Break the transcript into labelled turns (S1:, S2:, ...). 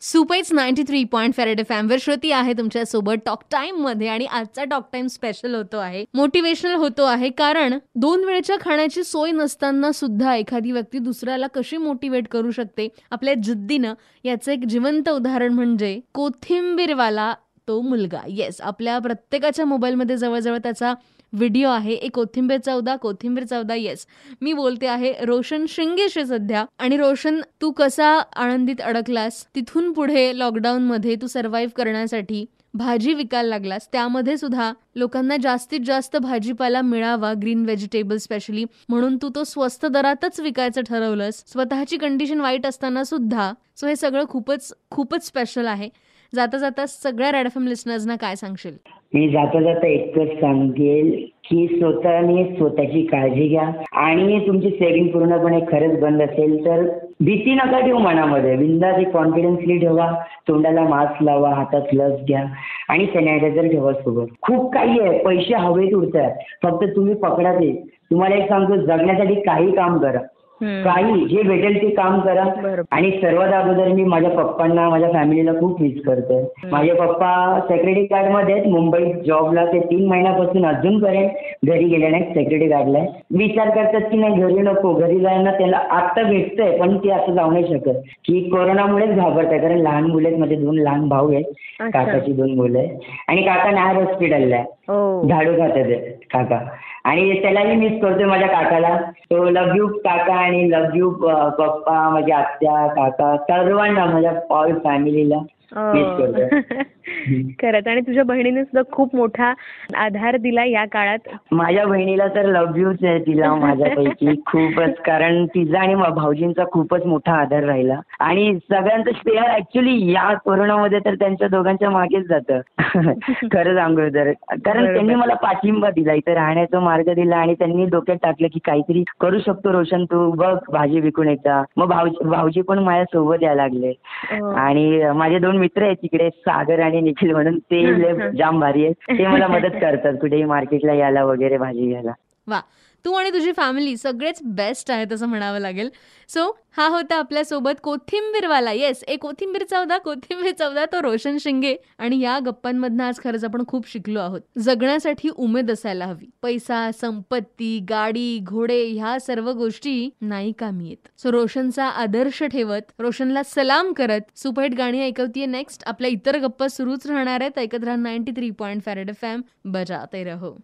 S1: सुपेच ninety three point five Red F एमवर Shruti आहे तुमच्यासोबत. Talk टाइममध्ये आणि आजचा टॉक टाइम स्पेशल होतो आहे. मोटिवेशनल होतो आहे कारण दोन वेळेच्या खाण्याची सोय नसताना सुद्धा एखादी व्यक्ती दुसऱ्याला कशी मोटिवेट करू शकते? आपल्या जिद्दीनं याचं एक जिवंत उदाहरण म्हणजे कोथिंबीरवाला तो मुलगा. येस आपल्या प्रत्येकाच्या मोबाईलमध्ये जवळजवळ त्याचा व्हिडिओ आहे एक कोथिंबीर चौदा कोथिंबीर चौदा येस मी बोलते आहे रोशन शिंगेशी सध्या. आणि रोशन तू कसा आनंदीत अडकलास? तिथून पुढे लॉकडाऊन मध्ये तू सर्व्हाइव्ह करण्यासाठी भाजी विकायला लागलास. त्यामध्ये सुद्धा लोकांना जास्तीत जास्त भाजीपाला मिळावा ग्रीन व्हेजिटेबल स्पेशली म्हणून तू तो स्वस्त दरातच विकायचं ठरवलंस. स्वतःची कंडिशन वाईट असताना सुद्धा. सो हे सगळं खूपच खूपच स्पेशल आहे. जाता जाता सगळ्या रेड एम लिस्नर्सना काय सांगशील?
S2: मी जाता जाता एकच सांगेल की स्वतःने स्वतःची काळजी घ्या. आणि तुमची सेविंग पूर्णपणे खरंच बंद असेल तर भीती नका ठेवू मनामध्ये. बिंदास एक कॉन्फिडन्सली ठेवा. तोंडाला मास्क लावा हातात लस घ्या. आणि सॅनिटायझर ठेवा सोबत. खूप काही आहे. पैसे हवेत उडतात. फक्त तुम्ही पकडा ते. तुम्हाला एक सांगतो जगण्यासाठी काही काम करा. काही जे भेटेल ते काम करा. आणि सर्वात अगोदर मी माझ्या पप्पांना माझ्या फॅमिलीला खूप मिस करतोय माझे पप्पा सेक्युरिटी गार्डमध्ये आहेत. मुंबईत जॉबला ते तीन महिन्यापासून अजूनपर्यंत घरी गेले नाहीत सेक्युरिटी गार्डला विचार करतात की नाही घरी नको. घरी जायला त्याला आत्ता भेटतंय पण ते असं जाऊ नाही शकत. की कोरोनामुळेच घाबरत आहे कारण लहान मुलं आहेत माझे दोन लहान भाऊ आहेत. काकाची दोन मुलं आहेत. आणि काका नायर हॉस्पिटलला आहे. झाडू खातात काका. आणि त्यालाही मिस करतोय माझ्या काकाला. तो लव यू काका आणि लव यू पप्पा माझ्या आत्या काका सर्वांना माझ्या ऑल फॅमिलीला मिस करतोय.
S3: खरंच. आणि तुझ्या बहिणीने सुद्धा खूप मोठा आधार दिला या काळात.
S2: माझ्या बहिणीला तर लव यूच आहे तिला माझ्यापैकी खूपच. कारण तिचा आणि भाऊजींचा खूपच मोठा आधार राहिला. आणि सगळ्यांचं श्रेय ऍक्च्युली या कोरोनामध्ये तर त्यांच्या दोघांच्या मागेच जातं. खरं सांगू तर. कारण त्यांनी मला पाठिंबा दिला. इथे राहण्याचा मार्ग दिला आणि त्यांनी डोक्यात टाकलं की काहीतरी करू शकतो रोशन तू. बघ भाजी विकून येता मग भाऊजी भाऊजी पण माझ्या सोबत यायला लागले. आणि माझे दोन मित्र आहेत तिकडे सागर आणि निखिल म्हणून ते जाम भारी आहेत ते मला मदत करतात कुठेही मार्केटला यायला वगैरे भाजी घ्यायला.
S1: वा. तू आणि तुझी फॅमिली सगळेच बेस्ट आहेत असं म्हणावं लागेल. सो हा होता आपल्यासोबत कोथिंबीरवाला. येस ए कोथिंबीर चौदा कोथिंबीर चौदा तो रोशन शिंगे. आणि या गप्पांमधनं आज खरंच आपण खूप शिकलो आहोत. जगण्यासाठी उमेद असायला हवी. पैसा संपत्ती गाडी घोडे ह्या सर्व गोष्टी नाही कामी येत. सो रोशनचा आदर्श ठेवत रोशनला सलाम करत सुपहिट गाणी ऐकवतीये नेक्स्ट आपल्या इतर गप्पा सुरूच राहणार आहेत. ऐकत राहा ninety three point five Red F M बजाते रहो.